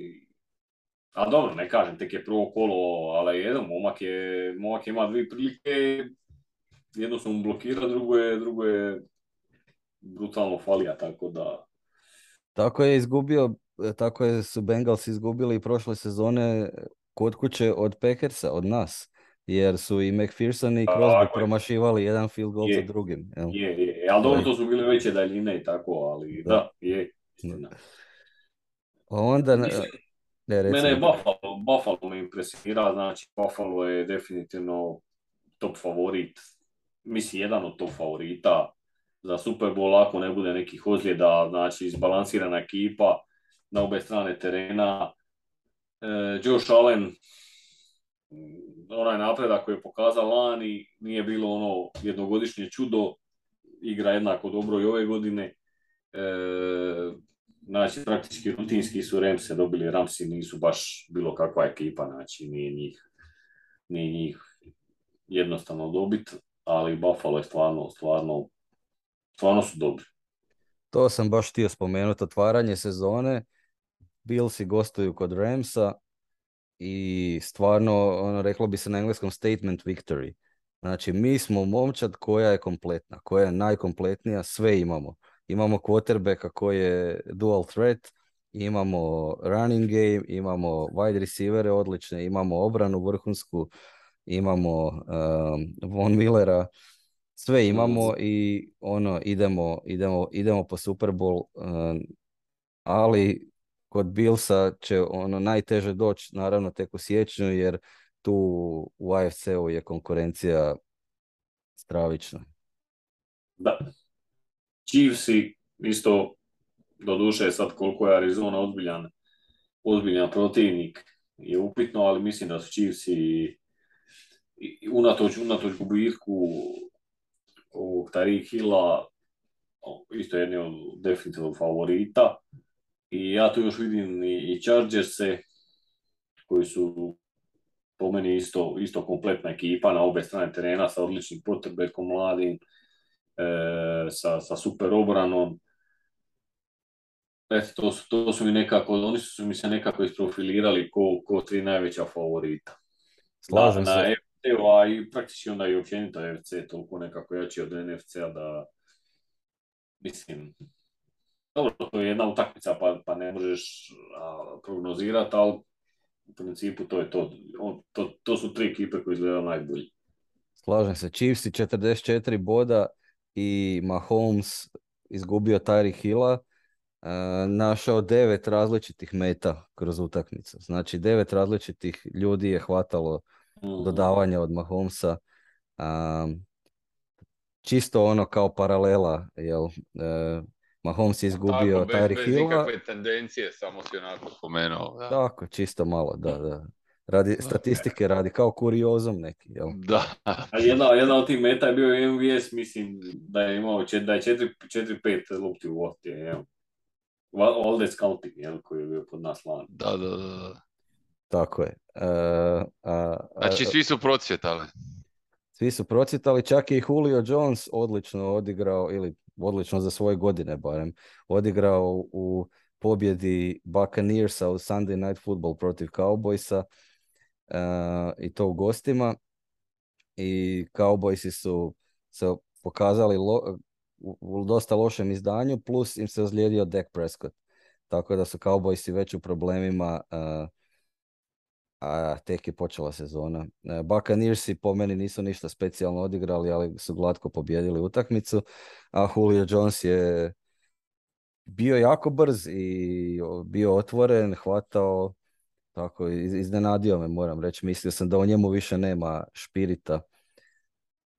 A dobro, ne kažem, tek je prvo kolo, ali jedan momak je, momak ima dvije prilike, jedno su mu blokira, drugo je, drugo je brutalno falija, tako da... Tako je izgubio, tako je su Bengals izgubili prošle sezone kod kuće od Packersa, od nas. Jer su i McPherson i Crosby promašivali jedan field goal za drugim. Jel? Je, je, ali dobro to su bile veće daljine i tako, ali da, da je. Istina. Onda, ne, Mene je Buffalo, Buffalo me impresionira, znači Buffalo je definitivno top favorit, mislim jedan od top favorita za Super Bowl ako ne bude nekih ozljeda, znači izbalansirana ekipa na obe strane terena. E, Josh Allen, onaj napredak koji je pokazao lani, nije bilo ono jednogodišnje čudo, igra jednako dobro i ove godine. E, znači, praktički rutinski su Ramse dobili, Ramsi nisu baš bilo kakva ekipa, znači nije njih, nije njih jednostavno dobiti, ali Buffalo je stvarno, stvarno stvarno su dobri. To sam baš htio spomenuti, otvaranje sezone, Billsi gostuju kod Ramsa i stvarno, ono, reklo bi se na engleskom statement victory. Znači, mi smo momčad koja je kompletna, koja je najkompletnija, sve imamo. Imamo quarterbacka koji je dual threat, imamo running game, imamo wide receivere odlične, imamo obranu vrhunsku, imamo um, Von Millera, sve imamo i ono idemo, idemo, idemo po Super Bowl, um, ali kod Billsa će ono najteže doći naravno tek u siječnju jer tu u AFC-u je konkurencija stravična. Da. Chiefsi isto doduše sad koliko je Arizona ozbiljan, ozbiljan protivnik je upitno, ali mislim da su Chiefsi unatoč, unatoč gubitku ovog Tariq Hilla isto jedni od definitivno favorita. I ja tu još vidim i, i Chargerse koji su po meni isto, isto kompletna ekipa na obe strane terena sa odličnim potrebekom mladim, e, sa, sa super obranom. Eto, to su, to su mi nekako, oni su mi se nekako isprofilirali ko, ko tri najveća favorita. Slažem da, se. Evo, a i praktički onda i općenito FC toliko nekako jači od NFC-a da mislim dobro, to je jedna utakmica pa, pa ne možeš prognozirati, ali u principu to je to. to. To su tri ekipe koje izgledaju najbolji. Slažem se. Chiefs 44 boda i Mahomes izgubio Tyreek Hilla, uh, našao devet različitih meta kroz utakmicu. Znači devet različitih ljudi je hvatalo mm. dodavanja od Mahomesa. Čisto ono kao paralela, jel, uh, Mahomes je izgubio Tako, Tyreek Hilla. Bez tendencije, samo si onako spomenuo. Da. Tako, čisto malo, da, da. Radi statistike radi, kao kuriozom neki, jel? Da. A jedna, jedna od tih meta je bio MVS, mislim da je imao čet, da je 4-5 lupti u voti, jel? All the scouting, jel, koji je bio pod nas lani. Da, da, da. Tako je. Uh, a, Znači, svi su procvjetali. Svi su procvjetali, čak i Julio Jones odlično odigrao, ili odlično za svoje godine barem, odigrao u pobjedi Buccaneersa u Sunday Night Football protiv Cowboysa uh, i to u gostima. I Cowboysi su se pokazali lo, u, u dosta lošem izdanju, plus im se ozlijedio Dak Prescott. Tako da su Cowboysi već u problemima uh, a tek je počela sezona. E, Buccaneersi po meni nisu ništa specijalno odigrali, ali su glatko pobjedili utakmicu, a Julio Jones je bio jako brz i bio otvoren, hvatao, tako iznenadio me moram reći, mislio sam da u njemu više nema špirita.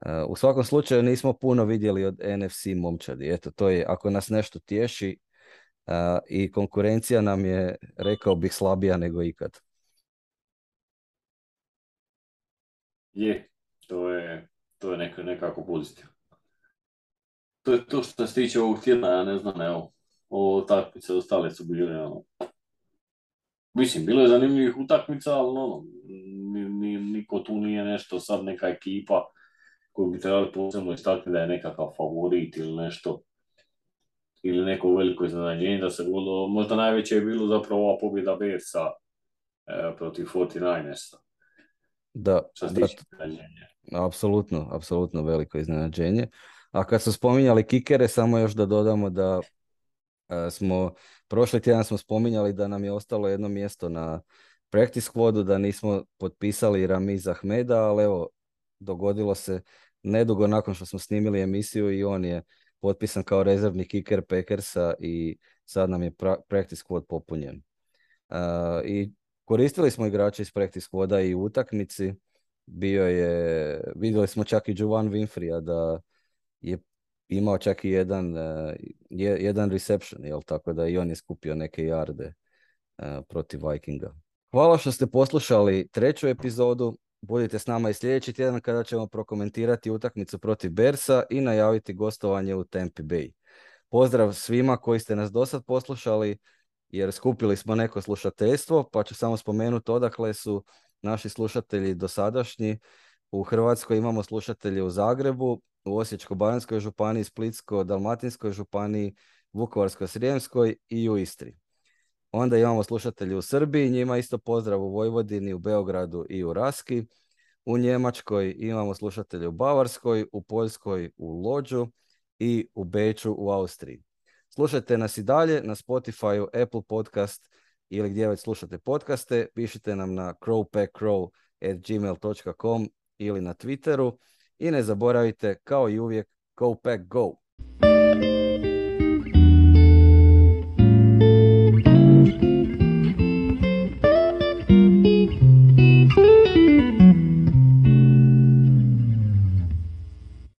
E, u svakom slučaju nismo puno vidjeli od NFC momčadi, eto to je, ako nas nešto tješi e, i konkurencija nam je, rekao bih, slabija nego ikad. Je, to je, to je neko, nekako pozitivno. To je to što se tiče ovog tjedna, ja ne znam, evo, ovo utakmice ostale su bile, ono, mislim, bilo je zanimljivih utakmica, ali ono, ni, niko tu nije nešto, sad neka ekipa koju bi trebali posebno istaknuti da je nekakav favorit ili nešto, ili neko veliko iznenađenje da se bilo, možda najveće je bilo zapravo ova pobjeda Bersa e, protiv 49ersa. Da, da apsolutno, apsolutno veliko iznenađenje. A kad su spominjali kikere, samo još da dodamo da e, smo, prošli tjedan smo spominjali da nam je ostalo jedno mjesto na practice squadu, da nismo potpisali Ramiz Ahmeda, ali evo, dogodilo se nedugo nakon što smo snimili emisiju i on je potpisan kao rezervni kiker Packersa i sad nam je practice squad popunjen. Uh, I Koristili smo igrače iz practice squada i u utakmici. Bio je, vidjeli smo čak i Jovan Winfrey da je imao čak i jedan, uh, jedan reception, jel? tako da i on je skupio neke jarde uh, protiv Vikinga. Hvala što ste poslušali treću epizodu. Budite s nama i sljedeći tjedan kada ćemo prokomentirati utakmicu protiv Bersa i najaviti gostovanje u Tampa Bay. Pozdrav svima koji ste nas do sad poslušali jer skupili smo neko slušateljstvo, pa ću samo spomenuti odakle su naši slušatelji dosadašnji. U Hrvatskoj imamo slušatelje u Zagrebu, u Osječko-baranjskoj županiji, Splitsko-dalmatinskoj županiji, Vukovarsko-srijemskoj i u Istri. Onda imamo slušatelje u Srbiji, njima isto pozdrav u Vojvodini, u Beogradu i u Raski. U Njemačkoj imamo slušatelje u Bavarskoj, u Poljskoj u Lođu i u Beču u Austriji. Slušajte nas i dalje na Spotify, Apple Podcast ili gdje već slušate podcaste. Pišite nam na crowpackcrow.gmail.com ili na Twitteru. I ne zaboravite, kao i uvijek, go pack go!